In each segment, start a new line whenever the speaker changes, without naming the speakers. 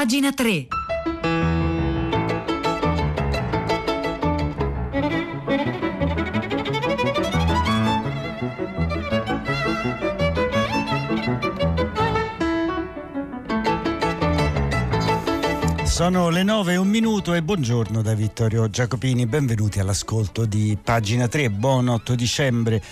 Pagina 3.
Sono le 9 e un minuto e buongiorno da Vittorio Giacopini, benvenuti all'ascolto di pagina 3, buon 8 dicembre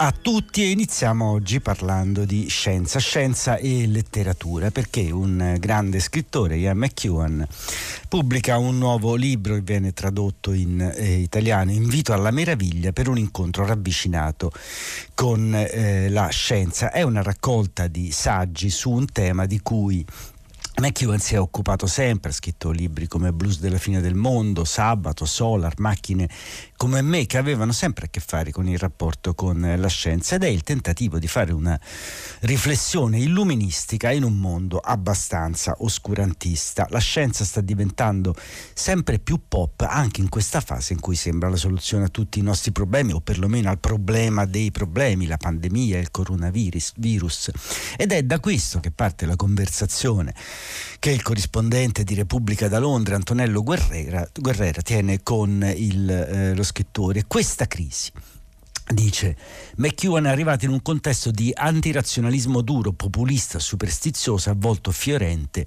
a tutti e iniziamo oggi parlando di scienza, scienza e letteratura perché un grande scrittore, Ian McEwan, pubblica un nuovo libro che viene tradotto in eh, italiano, Invito alla meraviglia per un incontro ravvicinato con eh, la scienza. È una raccolta di saggi su un tema di cui McEwan si è occupato sempre, ha scritto libri come Blues della fine del mondo, Sabato, Solar, Macchine come me che avevano sempre a che fare con il rapporto con la scienza ed è il tentativo di fare una riflessione illuministica in un mondo abbastanza oscurantista. La scienza sta diventando sempre più pop anche in questa fase in cui sembra la soluzione a tutti i nostri problemi o perlomeno al problema dei problemi, la pandemia, il coronavirus. Virus. Ed è da questo che parte la conversazione che il corrispondente di Repubblica da Londra, Antonello Guerrera, Guerrera tiene con il, eh, lo scrittore. Questa crisi Dice, McEwan è arrivato in un contesto di antirazionalismo duro, populista, superstizioso, a volte fiorente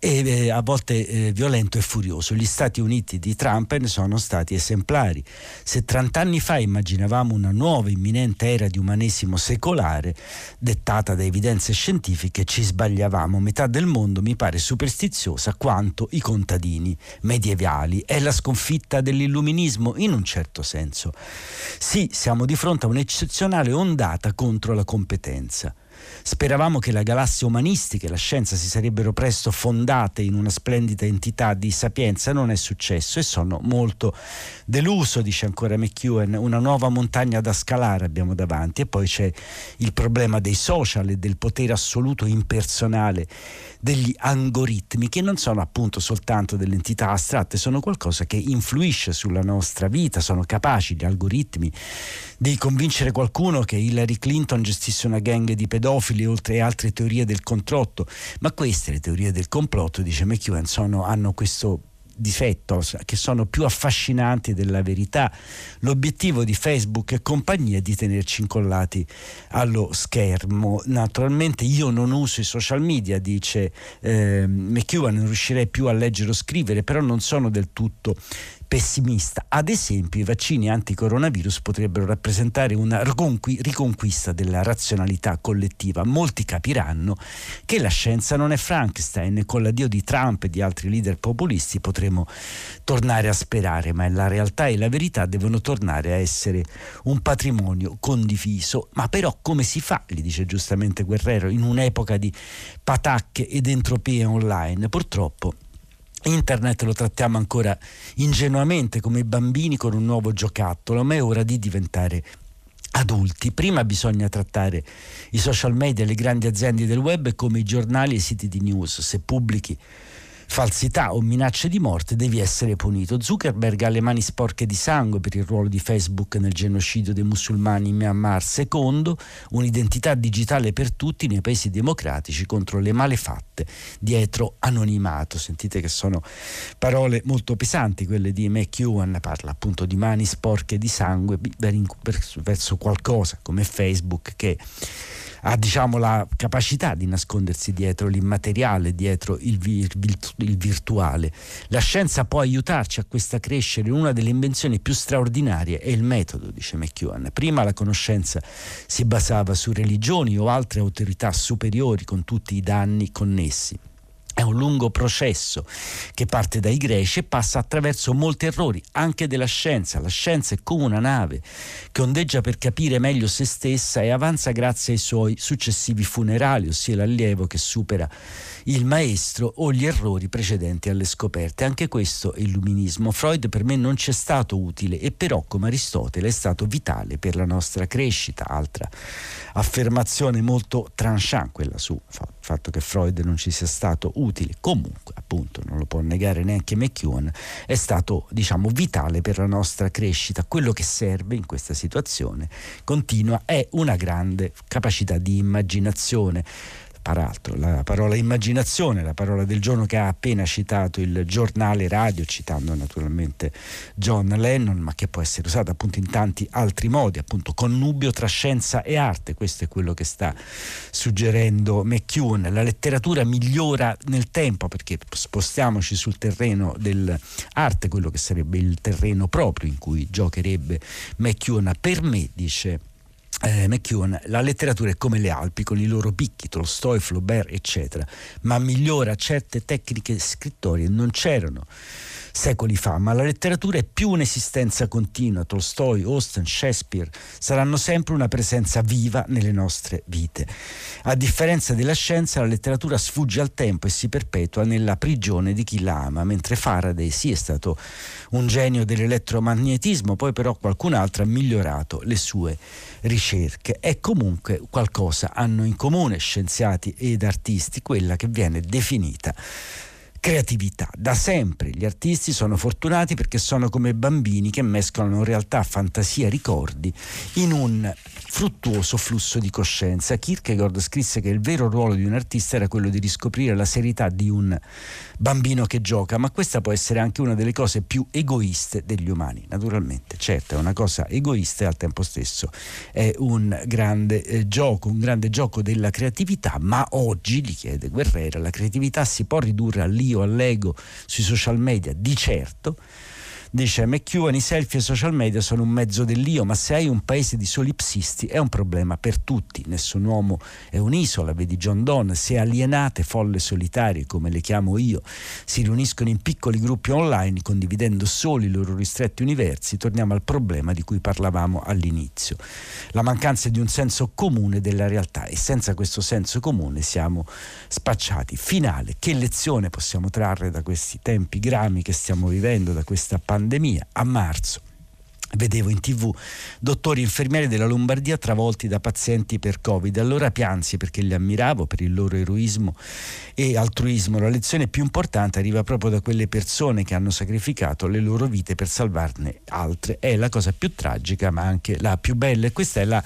e eh, a volte eh, violento e furioso. Gli Stati Uniti di Trump ne sono stati esemplari. Se 30 anni fa immaginavamo una nuova imminente era di umanesimo secolare, dettata da evidenze scientifiche, ci sbagliavamo. Metà del mondo mi pare superstiziosa quanto i contadini medievali. È la sconfitta dell'illuminismo in un certo senso. Sì, siamo di fronte a un'eccezionale ondata contro la competenza. Speravamo che la galassia umanistica e la scienza si sarebbero presto fondate in una splendida entità di sapienza, non è successo e sono molto deluso, dice ancora McEwen, una nuova montagna da scalare abbiamo davanti. E poi c'è il problema dei social e del potere assoluto impersonale degli algoritmi che non sono appunto soltanto delle entità astratte, sono qualcosa che influisce sulla nostra vita, sono capaci gli algoritmi di convincere qualcuno che Hillary Clinton gestisse una gang di pedofili oltre a altre teorie del complotto, ma queste le teorie del complotto, dice McEwen, sono, hanno questo difetto, che sono più affascinanti della verità. L'obiettivo di Facebook e compagnia è di tenerci incollati allo schermo. Naturalmente io non uso i social media, dice eh, McEwan, non riuscirei più a leggere o scrivere, però non sono del tutto pessimista. Ad esempio, i vaccini anticoronavirus potrebbero rappresentare una riconquista della razionalità collettiva. Molti capiranno che la scienza non è Frankenstein e con l'addio di Trump e di altri leader populisti potremo tornare a sperare, ma la realtà e la verità devono tornare a essere un patrimonio condiviso. Ma però come si fa, gli dice giustamente Guerrero, in un'epoca di patacche ed entropie online? Purtroppo Internet lo trattiamo ancora ingenuamente come bambini con un nuovo giocattolo, ma è ora di diventare adulti. Prima bisogna trattare i social media, le grandi aziende del web come i giornali e i siti di news. Se pubblichi falsità o minacce di morte devi essere punito. Zuckerberg ha le mani sporche di sangue per il ruolo di Facebook nel genocidio dei musulmani in Myanmar. Secondo, un'identità digitale per tutti nei paesi democratici contro le malefatte dietro anonimato. Sentite che sono parole molto pesanti quelle di McEwan, parla appunto di mani sporche di sangue verso qualcosa come Facebook che ha diciamo, la capacità di nascondersi dietro l'immateriale, dietro il, vir- il virtuale. La scienza può aiutarci a questa crescere. Una delle invenzioni più straordinarie è il metodo, dice McEwan. Prima la conoscenza si basava su religioni o altre autorità superiori con tutti i danni connessi. È un lungo processo che parte dai greci e passa attraverso molti errori, anche della scienza. La scienza è come una nave che ondeggia per capire meglio se stessa e avanza grazie ai suoi successivi funerali, ossia l'allievo che supera il maestro o gli errori precedenti alle scoperte. Anche questo è illuminismo. Freud per me non ci è stato utile e però come Aristotele è stato vitale per la nostra crescita. Altra affermazione molto tranchant quella sul fatto che Freud non ci sia stato utile. Comunque, appunto, non lo può negare neanche McEwan, è stato, diciamo, vitale per la nostra crescita. Quello che serve in questa situazione continua è una grande capacità di immaginazione peraltro la parola immaginazione, la parola del giorno che ha appena citato il giornale radio, citando naturalmente John Lennon, ma che può essere usata appunto in tanti altri modi, appunto connubio tra scienza e arte, questo è quello che sta suggerendo McEwen. La letteratura migliora nel tempo perché spostiamoci sul terreno dell'arte, quello che sarebbe il terreno proprio in cui giocherebbe McEwen. Per me, dice eh, McEwan, la letteratura è come le Alpi con i loro picchi, Tolstoi, Flaubert, eccetera, ma migliora certe tecniche scrittorie non c'erano secoli fa, ma la letteratura è più un'esistenza continua. Tolstoi, Austen, Shakespeare saranno sempre una presenza viva nelle nostre vite. A differenza della scienza, la letteratura sfugge al tempo e si perpetua nella prigione di chi la ama, mentre Faraday sì è stato un genio dell'elettromagnetismo, poi però qualcun altro ha migliorato le sue ricerche. E comunque qualcosa hanno in comune scienziati ed artisti, quella che viene definita creatività. Da sempre gli artisti sono fortunati perché sono come bambini che mescolano realtà, fantasia, ricordi in un fruttuoso flusso di coscienza. Kierkegaard scrisse che il vero ruolo di un artista era quello di riscoprire la serietà di un bambino che gioca, ma questa può essere anche una delle cose più egoiste degli umani. Naturalmente, certo, è una cosa egoista e al tempo stesso è un grande eh, gioco, un grande gioco della creatività, ma oggi, gli chiede Guerrera, la creatività si può ridurre all'io, all'ego sui social media? Di certo Dice McEwan, i selfie e social media sono un mezzo dell'io, ma se hai un paese di solipsisti è un problema per tutti. Nessun uomo è un'isola, vedi John Donne, se alienate, folle solitarie, come le chiamo io, si riuniscono in piccoli gruppi online condividendo solo i loro ristretti universi, torniamo al problema di cui parlavamo all'inizio. La mancanza di un senso comune della realtà e senza questo senso comune siamo spacciati. Finale, che lezione possiamo trarre da questi tempi grami che stiamo vivendo, da questa pandemia? Pandemia a marzo Vedevo in tv dottori infermieri della Lombardia travolti da pazienti per Covid. Allora piansi perché li ammiravo per il loro eroismo e altruismo. La lezione più importante arriva proprio da quelle persone che hanno sacrificato le loro vite per salvarne altre. È la cosa più tragica ma anche la più bella e questa è la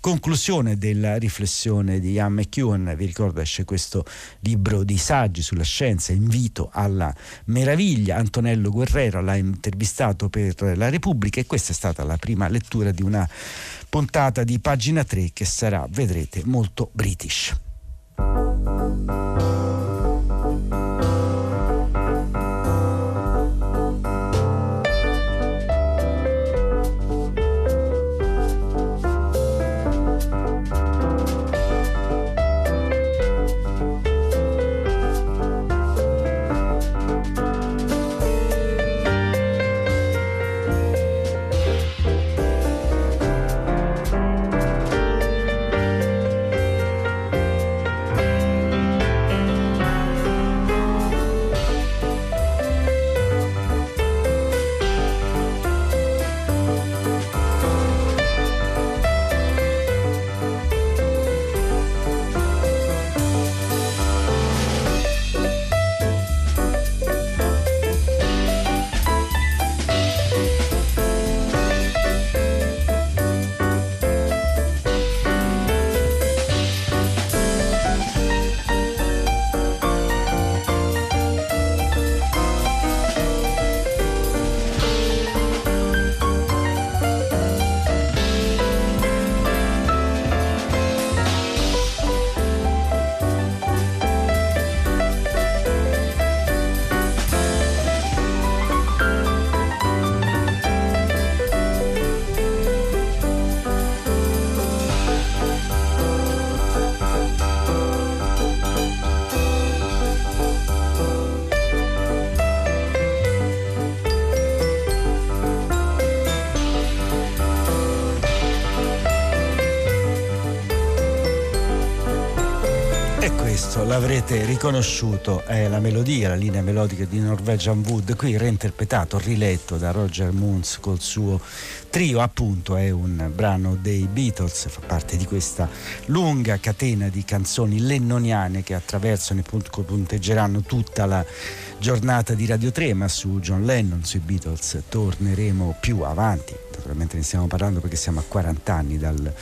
conclusione della riflessione di Ian McEwan. Vi ricordo esce questo libro di saggi sulla scienza, Invito alla meraviglia. Antonello Guerrero l'ha intervistato per la Repubblica e questa questa è stata la prima lettura di una puntata di pagina 3 che sarà, vedrete, molto british. L'avrete riconosciuto, è la melodia, la linea melodica di Norwegian Wood, qui reinterpretato, riletto da Roger Moons col suo trio, appunto è un brano dei Beatles, fa parte di questa lunga catena di canzoni lennoniane che attraversano e punteggeranno tutta la giornata di Radio 3, ma su John Lennon, sui Beatles torneremo più avanti, naturalmente ne stiamo parlando perché siamo a 40 anni dal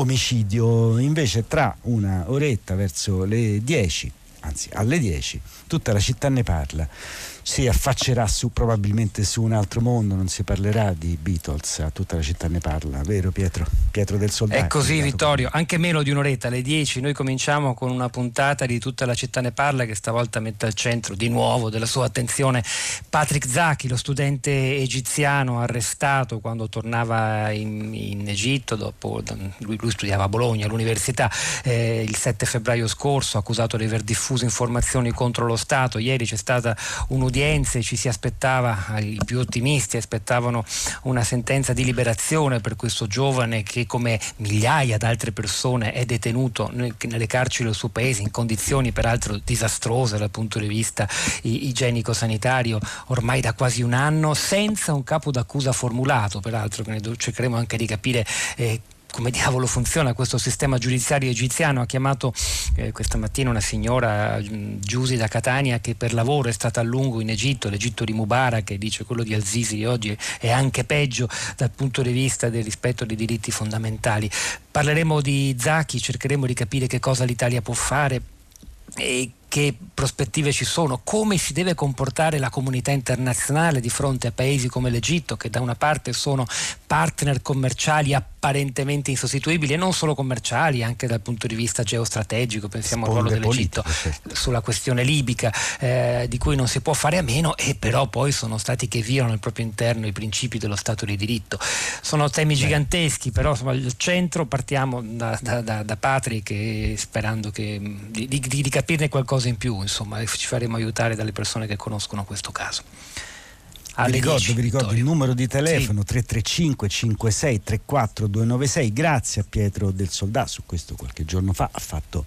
omicidio. Invece tra una oretta verso le 10, anzi alle 10, tutta la città ne parla si affaccerà su, probabilmente su un altro mondo, non si parlerà di Beatles, a tutta la città ne parla, vero Pietro? Pietro del Soldato.
È così Vittorio, anche meno di un'oretta, alle 10 noi cominciamo con una puntata di tutta la città ne parla che stavolta mette al centro di nuovo della sua attenzione Patrick Zaki, lo studente egiziano arrestato quando tornava in, in Egitto, dopo, lui, lui, studiava a Bologna all'università, eh, il 7 febbraio scorso accusato di aver diffuso informazioni contro lo Stato, ieri c'è stata un'udienza udienze ci si aspettava, i più ottimisti aspettavano una sentenza di liberazione per questo giovane che come migliaia di altre persone è detenuto nelle carceri del suo paese in condizioni peraltro disastrose dal punto di vista igienico-sanitario ormai da quasi un anno senza un capo d'accusa formulato peraltro cercheremo anche di capire eh, come diavolo funziona questo sistema giudiziario egiziano. Ha chiamato eh, questa mattina una signora mm, Giusi da Catania che per lavoro è stata a lungo in Egitto, l'Egitto di Mubarak, che dice quello di Al-Sisi oggi è anche peggio dal punto di vista del rispetto dei diritti fondamentali. Parleremo di Zaki, cercheremo di capire che cosa l'Italia può fare e che prospettive ci sono, come si deve comportare la comunità internazionale di fronte a paesi come l'Egitto, che da una parte sono partner commerciali apparentemente insostituibili e non solo commerciali, anche dal punto di vista geostrategico, pensiamo Sponde al ruolo dell'Egitto politico, sulla questione libica, eh, di cui non si può fare a meno, e però poi sono stati che violano al proprio interno i principi dello Stato di diritto. Sono temi Beh. giganteschi, però insomma, al centro partiamo da, da, da, da Patrick sperando che, di, di, di capirne qualcosa qualcosa in più, insomma, ci faremo aiutare dalle persone che conoscono questo caso.
Vi ricordo, 10, vi ricordo il numero di telefono sì. 335 56 34 296 grazie a Pietro del Soldà su questo qualche giorno fa ha fatto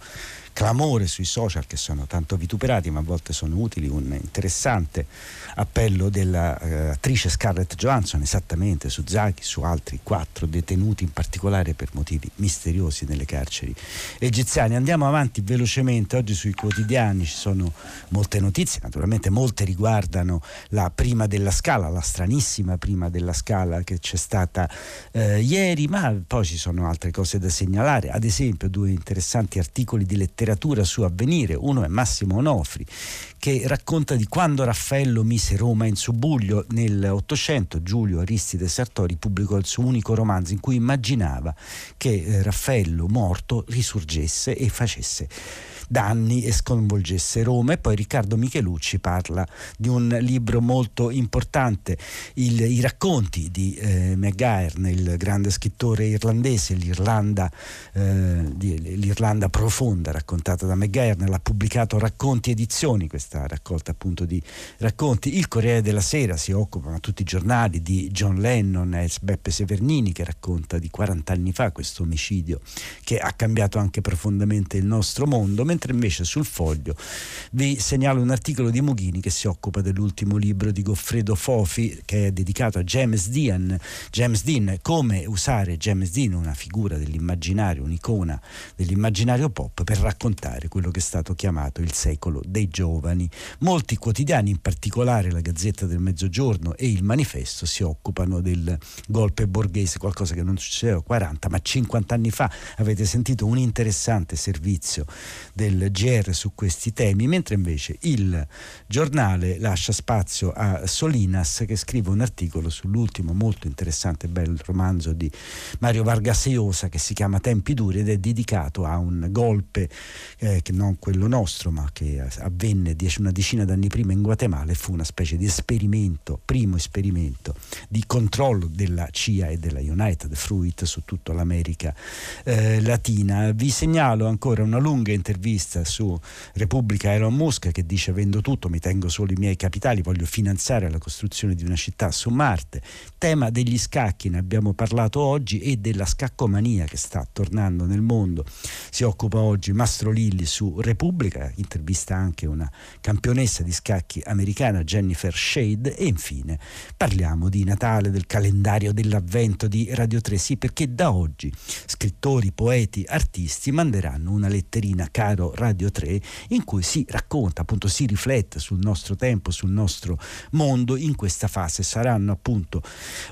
clamore sui social che sono tanto vituperati ma a volte sono utili, un interessante appello dell'attrice uh, Scarlett Johansson esattamente su Zaki, su altri quattro detenuti in particolare per motivi misteriosi nelle carceri egiziane. Andiamo avanti velocemente, oggi sui quotidiani ci sono molte notizie, naturalmente molte riguardano la prima della scala, la stranissima prima della scala che c'è stata eh, ieri, ma poi ci sono altre cose da segnalare, ad esempio due interessanti articoli di letteratura letteratura su avvenire, uno è Massimo Onofri che racconta di quando Raffaello mise Roma in subbuglio nell'Ottocento, Giulio Aristide Sartori pubblicò il suo unico romanzo in cui immaginava che eh, Raffaello morto risurgesse e facesse danni e sconvolgesse Roma. E poi Riccardo Michelucci parla di un libro molto importante, il, i racconti di eh, McGuire, il grande scrittore irlandese, l'Irlanda, eh, l'Irlanda profonda raccontata da McGuire, l'ha pubblicato Racconti Edizioni, questa raccolta appunto di racconti. Il Corriere della Sera si occupa, ma tutti i giornali, di John Lennon e Beppe Severnini che racconta di 40 anni fa questo omicidio che ha cambiato anche profondamente il nostro mondo, mentre invece sul foglio vi segnalo un articolo di Mughini che si occupa dell'ultimo libro di Goffredo Fofi che è dedicato a James Dean, James Dean come usare James Dean, una figura dell'immaginario, un'icona dell'immaginario pop per raccontare quello che è stato chiamato il secolo dei giovani. Molti quotidiani, in particolare la Gazzetta del Mezzogiorno e il Manifesto, si occupano del golpe borghese, qualcosa che non succedeva 40 ma 50 anni fa. Avete sentito un interessante servizio del del GR su questi temi, mentre invece il giornale lascia spazio a Solinas che scrive un articolo sull'ultimo molto interessante e bel romanzo di Mario Vargas Llosa che si chiama Tempi duri ed è dedicato a un golpe eh, che non quello nostro ma che avvenne una decina d'anni prima in Guatemala e fu una specie di esperimento, primo esperimento di controllo della CIA e della United Fruit su tutta l'America eh, Latina. Vi segnalo ancora una lunga intervista intervista su Repubblica Elon Musk che dice vendo tutto, mi tengo solo i miei capitali, voglio finanziare la costruzione di una città su Marte. Tema degli scacchi, ne abbiamo parlato oggi e della scaccomania che sta tornando nel mondo. Si occupa oggi Mastro Lilli su Repubblica, intervista anche una campionessa di scacchi americana Jennifer Shade e infine parliamo di Natale, del calendario dell'avvento di Radio 3, sì perché da oggi scrittori, poeti, artisti manderanno una letterina cara chiocciolo Radio 3 in cui si racconta, appunto si riflette sul nostro tempo, sul nostro mondo in questa fase. Saranno appunto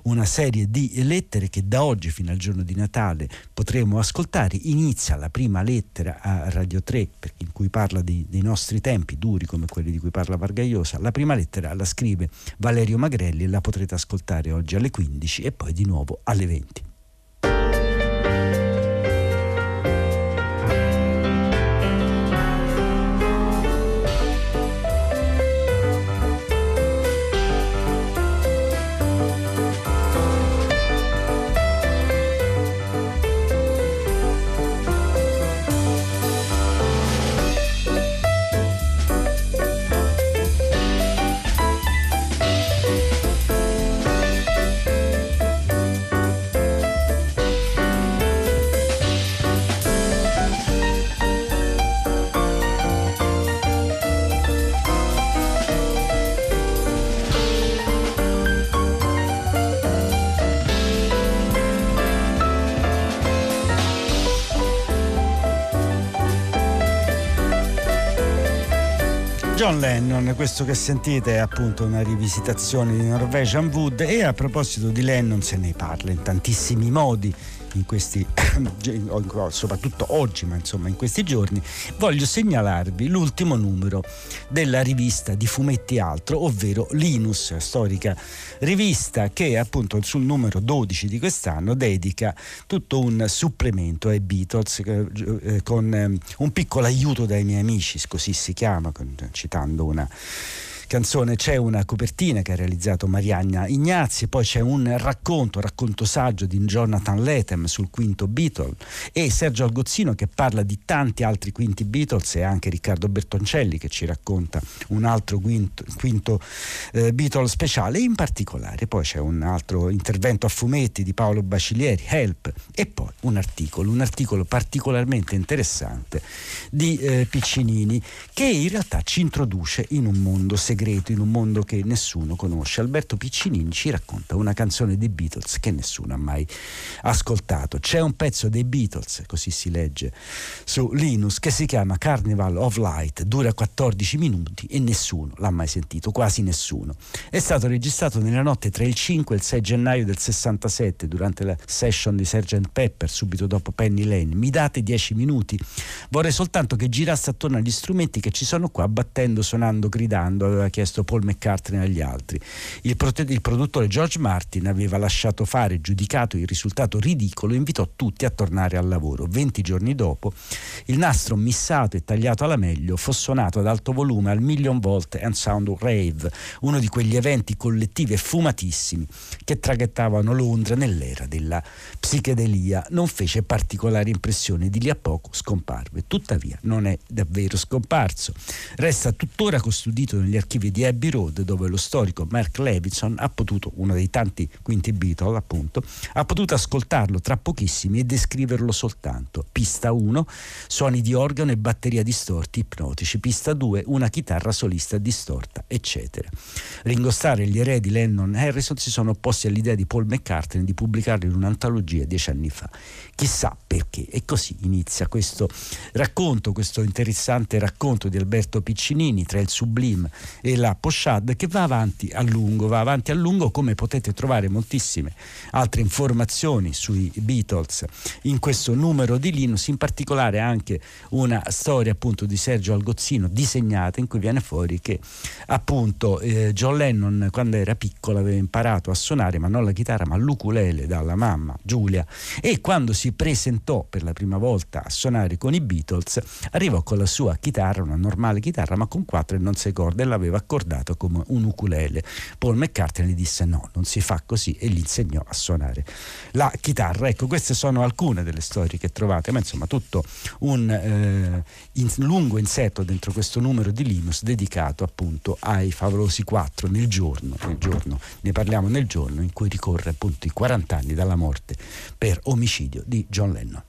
una serie di lettere che da oggi fino al giorno di Natale potremo ascoltare. Inizia la prima lettera a Radio 3 in cui parla di, dei nostri tempi duri come quelli di cui parla Vargaiosa. La prima lettera la scrive Valerio Magrelli e la potrete ascoltare oggi alle 15 e poi di nuovo alle 20. John Lennon, questo che sentite è appunto una rivisitazione di Norwegian Wood e a proposito di Lennon se ne parla in tantissimi modi in questi, soprattutto oggi, ma insomma in questi giorni, voglio segnalarvi l'ultimo numero della rivista di fumetti altro, ovvero Linus, storica rivista che appunto sul numero 12 di quest'anno dedica tutto un supplemento ai Beatles eh, eh con eh, un piccolo aiuto dai miei amici, così si chiama, citando una canzone c'è una copertina che ha realizzato Marianna Ignazzi, poi c'è un racconto, racconto saggio di Jonathan Lethem sul quinto Beatle e Sergio Algozzino che parla di tanti altri quinti Beatles e anche Riccardo Bertoncelli che ci racconta un altro quinto, quinto eh, Beatle speciale. In particolare poi c'è un altro intervento a fumetti di Paolo Bacilieri, Help, e poi un articolo, un articolo particolarmente interessante di eh, Piccinini che in realtà ci introduce in un mondo segreto segreto in un mondo che nessuno conosce. Alberto Piccinini ci racconta una canzone dei Beatles che nessuno ha mai ascoltato. C'è un pezzo dei Beatles, così si legge su Linus, che si chiama Carnival of Light, dura 14 minuti e nessuno l'ha mai sentito, quasi nessuno. È stato registrato nella notte tra il 5 e il 6 gennaio del 67 durante la session di Sgt. Pepper, subito dopo Penny Lane. Mi date 10 minuti? Vorrei soltanto che girasse attorno agli strumenti che ci sono qua, battendo, suonando, gridando. Aveva chiesto Paul McCartney agli altri. Il, prote- il produttore George Martin aveva lasciato fare, giudicato il risultato ridicolo, invitò tutti a tornare al lavoro. Venti giorni dopo, il nastro missato e tagliato alla meglio fu suonato ad alto volume al Million Volt and Sound Rave, uno di quegli eventi collettivi e fumatissimi che traghettavano Londra nell'era della psichedelia. Non fece particolare impressione, di lì a poco scomparve. Tuttavia non è davvero scomparso. Resta tuttora custodito negli archivi archivi di Abbey Road dove lo storico Mark Levison ha potuto, uno dei tanti quinti Beatle appunto, ha potuto ascoltarlo tra pochissimi e descriverlo soltanto. Pista 1, suoni di organo e batteria distorti ipnotici. Pista 2, una chitarra solista distorta, eccetera. Ringo Starr e gli eredi Lennon Harrison si sono opposti all'idea di Paul McCartney di pubblicarlo in un'antologia dieci anni fa. Chissà perché. E così inizia questo racconto, questo interessante racconto di Alberto Piccinini tra il sublime e la Poshad che va avanti a lungo, va avanti a lungo come potete trovare moltissime altre informazioni sui Beatles in questo numero di Linus, in particolare anche una storia appunto di Sergio Algozzino disegnata in cui viene fuori che appunto eh, John Lennon quando era piccolo aveva imparato a suonare ma non la chitarra ma l'ukulele dalla mamma Giulia. E quando si presentò per la prima volta a suonare con i Beatles arrivò con la sua chitarra, una normale chitarra ma con quattro e non sei corde e l'aveva accordato come un ukulele. Paul McCartney disse no, non si fa così e gli insegnò a suonare la chitarra. Ecco, queste sono alcune delle storie che trovate, ma insomma tutto un eh, in, lungo insetto dentro questo numero di Linus dedicato appunto ai favolosi quattro nel giorno, nel giorno, ne parliamo nel giorno in cui ricorre appunto i 40 anni dalla morte per omicidio di John Lennon.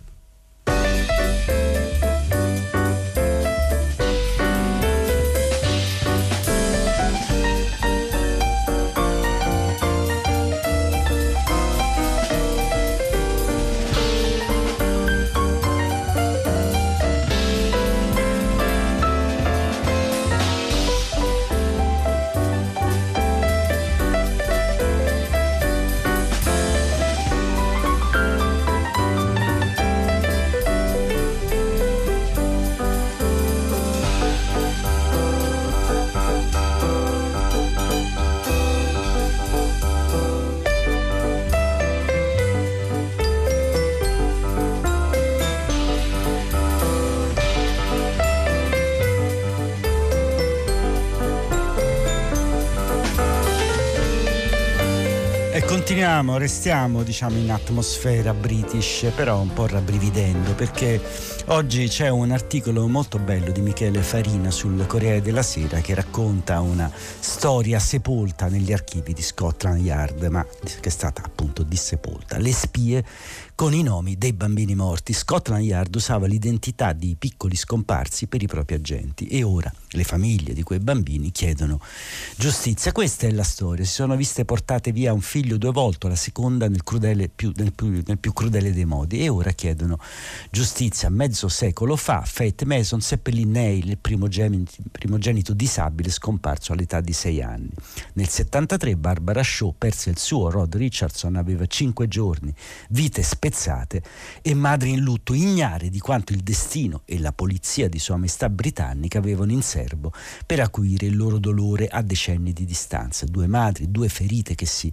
Continuiamo, restiamo diciamo in atmosfera british, però un po' rabbrividendo perché oggi c'è un articolo molto bello di Michele Farina sul Corriere della Sera che racconta una storia sepolta negli archivi di Scotland Yard, ma che è stata appunto dissepolta. Le spie con i nomi dei bambini morti. Scotland Yard usava l'identità di piccoli scomparsi per i propri agenti e ora le famiglie di quei bambini chiedono giustizia. Questa è la storia. Si sono viste portate via un figlio due volte, la seconda nel, crudele, più, nel, più, nel più crudele dei modi e ora chiedono giustizia. Mezzo secolo fa Faith Mason seppellì Neil, il primogenito, primogenito disabile scomparso all'età di sei anni. Nel 73 Barbara Shaw perse il suo, Rod Richardson aveva cinque giorni, vite spezzate spezzate e madri in lutto, ignare di quanto il destino e la polizia di Sua Maestà britannica avevano in serbo per acuire il loro dolore a decenni di distanza. Due madri, due ferite che si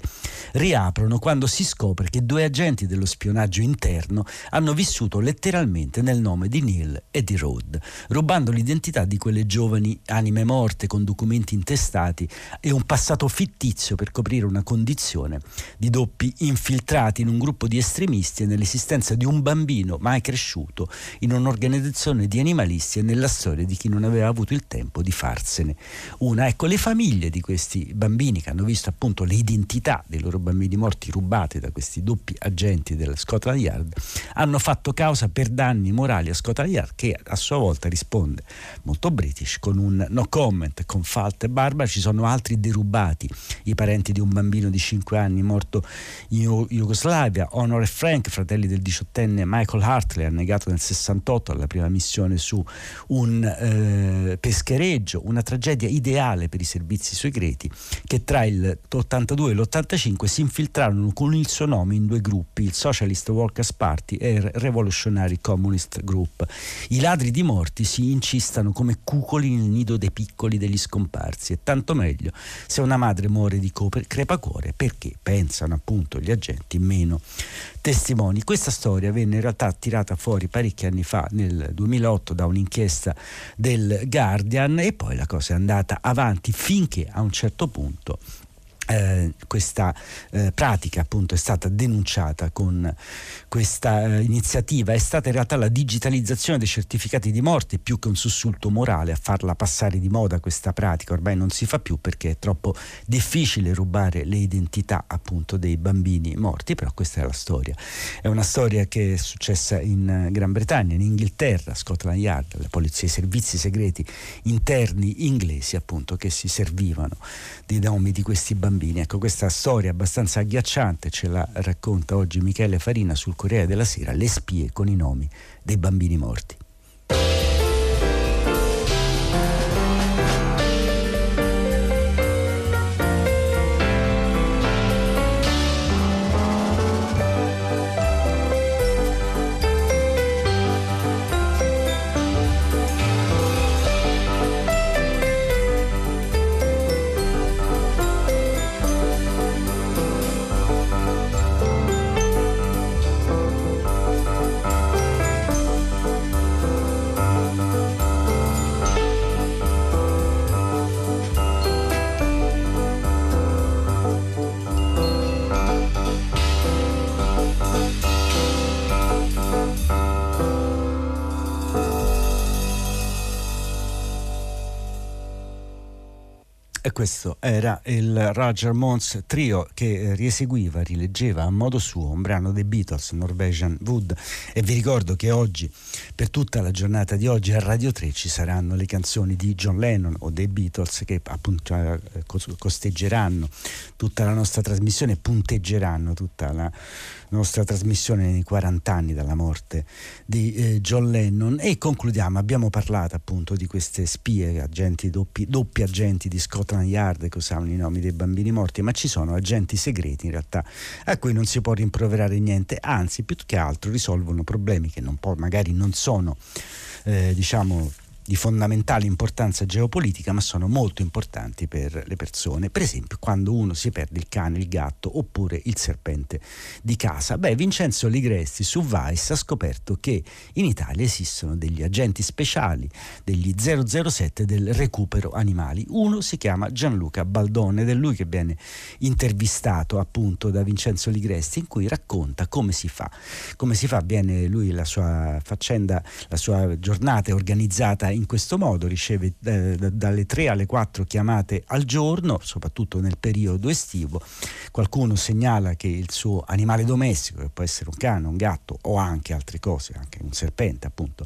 riaprono quando si scopre che due agenti dello spionaggio interno hanno vissuto letteralmente nel nome di Neil e di Rod, rubando l'identità di quelle giovani anime morte con documenti intestati e un passato fittizio per coprire una condizione di doppi infiltrati in un gruppo di estremisti e nell'esistenza di un bambino mai cresciuto in un'organizzazione di animalisti e nella storia di chi non aveva avuto il tempo di farsene una. Ecco, le famiglie di questi bambini che hanno visto appunto le identità dei loro bambini morti rubate da questi doppi agenti del Scotland Yard hanno fatto causa per danni morali a Scotland Yard che a sua volta risponde molto british con un no comment con falte barbare. Ci sono altri derubati, i parenti di un bambino di 5 anni morto in Jugoslavia, Honor e Frank fratelli del diciottenne Michael Hartley, annegato nel 68 alla prima missione su un eh, peschereggio, una tragedia ideale per i servizi segreti che tra il 82 e l'85 si infiltrarono con il suo nome in due gruppi, il Socialist Workers Party e il Revolutionary Communist Group. I ladri di morti si incistano come cucoli nel nido dei piccoli degli scomparsi e tanto meglio se una madre muore di crepacuore perché pensano appunto gli agenti meno testimoni. Questa storia venne in realtà tirata fuori parecchi anni fa, nel 2008, da un'inchiesta del Guardian e poi la cosa è andata avanti finché a un certo punto eh, questa eh, pratica appunto è stata denunciata con questa eh, iniziativa. È stata in realtà la digitalizzazione dei certificati di morte più che un sussulto morale a farla passare di moda questa pratica. Ormai non si fa più perché è troppo difficile rubare le identità appunto dei bambini morti però questa è la storia. È una storia che è successa in Gran Bretagna in Inghilterra Scotland Yard le polizie i servizi segreti interni inglesi appunto che si servivano dei nomi di questi bambini bambini. Ecco, questa storia abbastanza agghiacciante ce la racconta oggi Michele Farina sul Corriere della Sera, le spie con i nomi dei bambini morti. Questo era il Roger Mons Trio che rieseguiva, rileggeva a modo suo un brano dei Beatles, Norwegian Wood. E vi ricordo che oggi, per tutta la giornata di oggi, a Radio 3 ci saranno le canzoni di John Lennon o dei Beatles che appunto eh, costeggeranno tutta la nostra trasmissione, punteggeranno tutta la nostra trasmissione nei 40 anni dalla morte di eh, John Lennon e concludiamo, abbiamo parlato appunto di queste spie, agenti doppi, doppi agenti di Scotland Yard che usavano i nomi dei bambini morti, ma ci sono agenti segreti in realtà a cui non si può rimproverare niente, anzi più che altro risolvono problemi che non può, magari non sono eh, diciamo di fondamentale importanza geopolitica, ma sono molto importanti per le persone. Per esempio, quando uno si perde il cane, il gatto oppure il serpente di casa. Beh, Vincenzo Ligresti su Vice ha scoperto che in Italia esistono degli agenti speciali, degli 007 del recupero animali. Uno si chiama Gianluca Baldone ed è lui che viene intervistato appunto da Vincenzo Ligresti in cui racconta come si fa. Come si fa, viene lui la sua faccenda, la sua giornata è organizzata in questo modo, riceve eh, dalle 3 alle 4 chiamate al giorno, soprattutto nel periodo estivo. Qualcuno segnala che il suo animale domestico, che può essere un cane, un gatto o anche altre cose, anche un serpente appunto,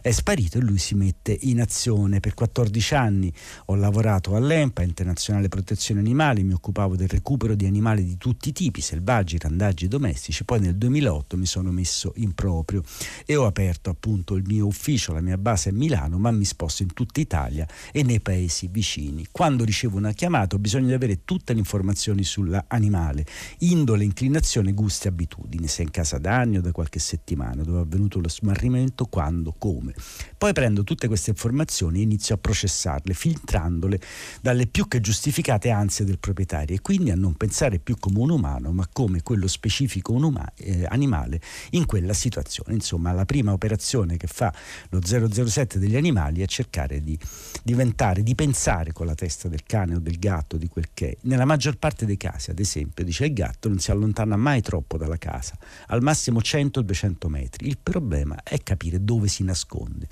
è sparito e lui si mette in azione. Per 14 anni ho lavorato all'EMPA, Internazionale Protezione Animali, mi occupavo del recupero di animali di tutti i tipi, selvaggi, randaggi, domestici. Poi nel 2008 mi sono messo in proprio e ho aperto appunto il mio ufficio, la mia base a Milano, ma mi sposto in tutta Italia e nei paesi vicini. Quando ricevo una chiamata ho bisogno di avere tutte le informazioni sull'animale, indole, inclinazione, gusti, abitudini, se è in casa da anni o da qualche settimana, dove è avvenuto lo smarrimento, quando, come. Poi prendo tutte queste informazioni e inizio a processarle, filtrandole dalle più che giustificate ansie del proprietario e quindi a non pensare più come un umano, ma come quello specifico un uma- eh, animale in quella situazione. Insomma, la prima operazione che fa lo 007 degli animali è cercare di diventare, di pensare con la testa del cane o del gatto, di quel che è. Nella maggior parte dei casi, ad esempio, dice il gatto non si allontana mai troppo dalla casa, al massimo 100-200 metri. Il problema è capire dove si nasconde.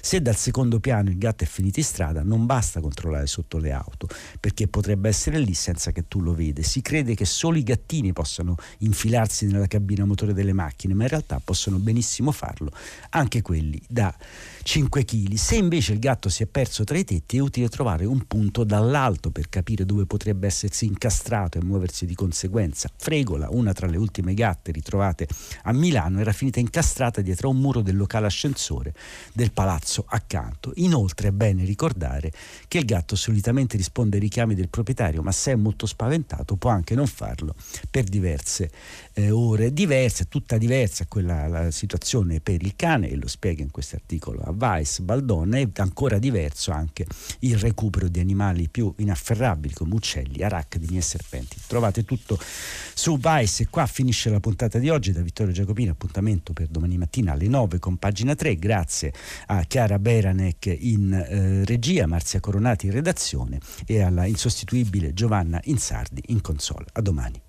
Se dal secondo piano il gatto è finito in strada, non basta controllare sotto le auto, perché potrebbe essere lì senza che tu lo veda. Si crede che solo i gattini possano infilarsi nella cabina motore delle macchine, ma in realtà possono benissimo farlo anche quelli da 5 kg. Se invece il gatto si è perso tra i tetti, è utile trovare un punto dall'alto per capire dove potrebbe essersi incastrato e muoversi di conseguenza. Fregola, una tra le ultime gatte ritrovate a Milano, era finita incastrata dietro a un muro del locale ascensore del palazzo accanto. Inoltre è bene ricordare che il gatto solitamente risponde ai richiami del proprietario, ma se è molto spaventato può anche non farlo per diverse eh, ore. Diverse, tutta diversa quella la situazione per il cane, e lo spiega in questo articolo a Weiss Baldone è ancora diverso anche il recupero di animali più inafferrabili come uccelli, arachnidi e serpenti. Trovate tutto su Weiss e qua finisce la puntata di oggi da Vittorio Giacopini, appuntamento per domani mattina alle 9 con pagina 3, grazie a Chiara Beranek in eh, regia, Marzia Coronati in redazione e alla insostituibile Giovanna Insardi in console. A domani.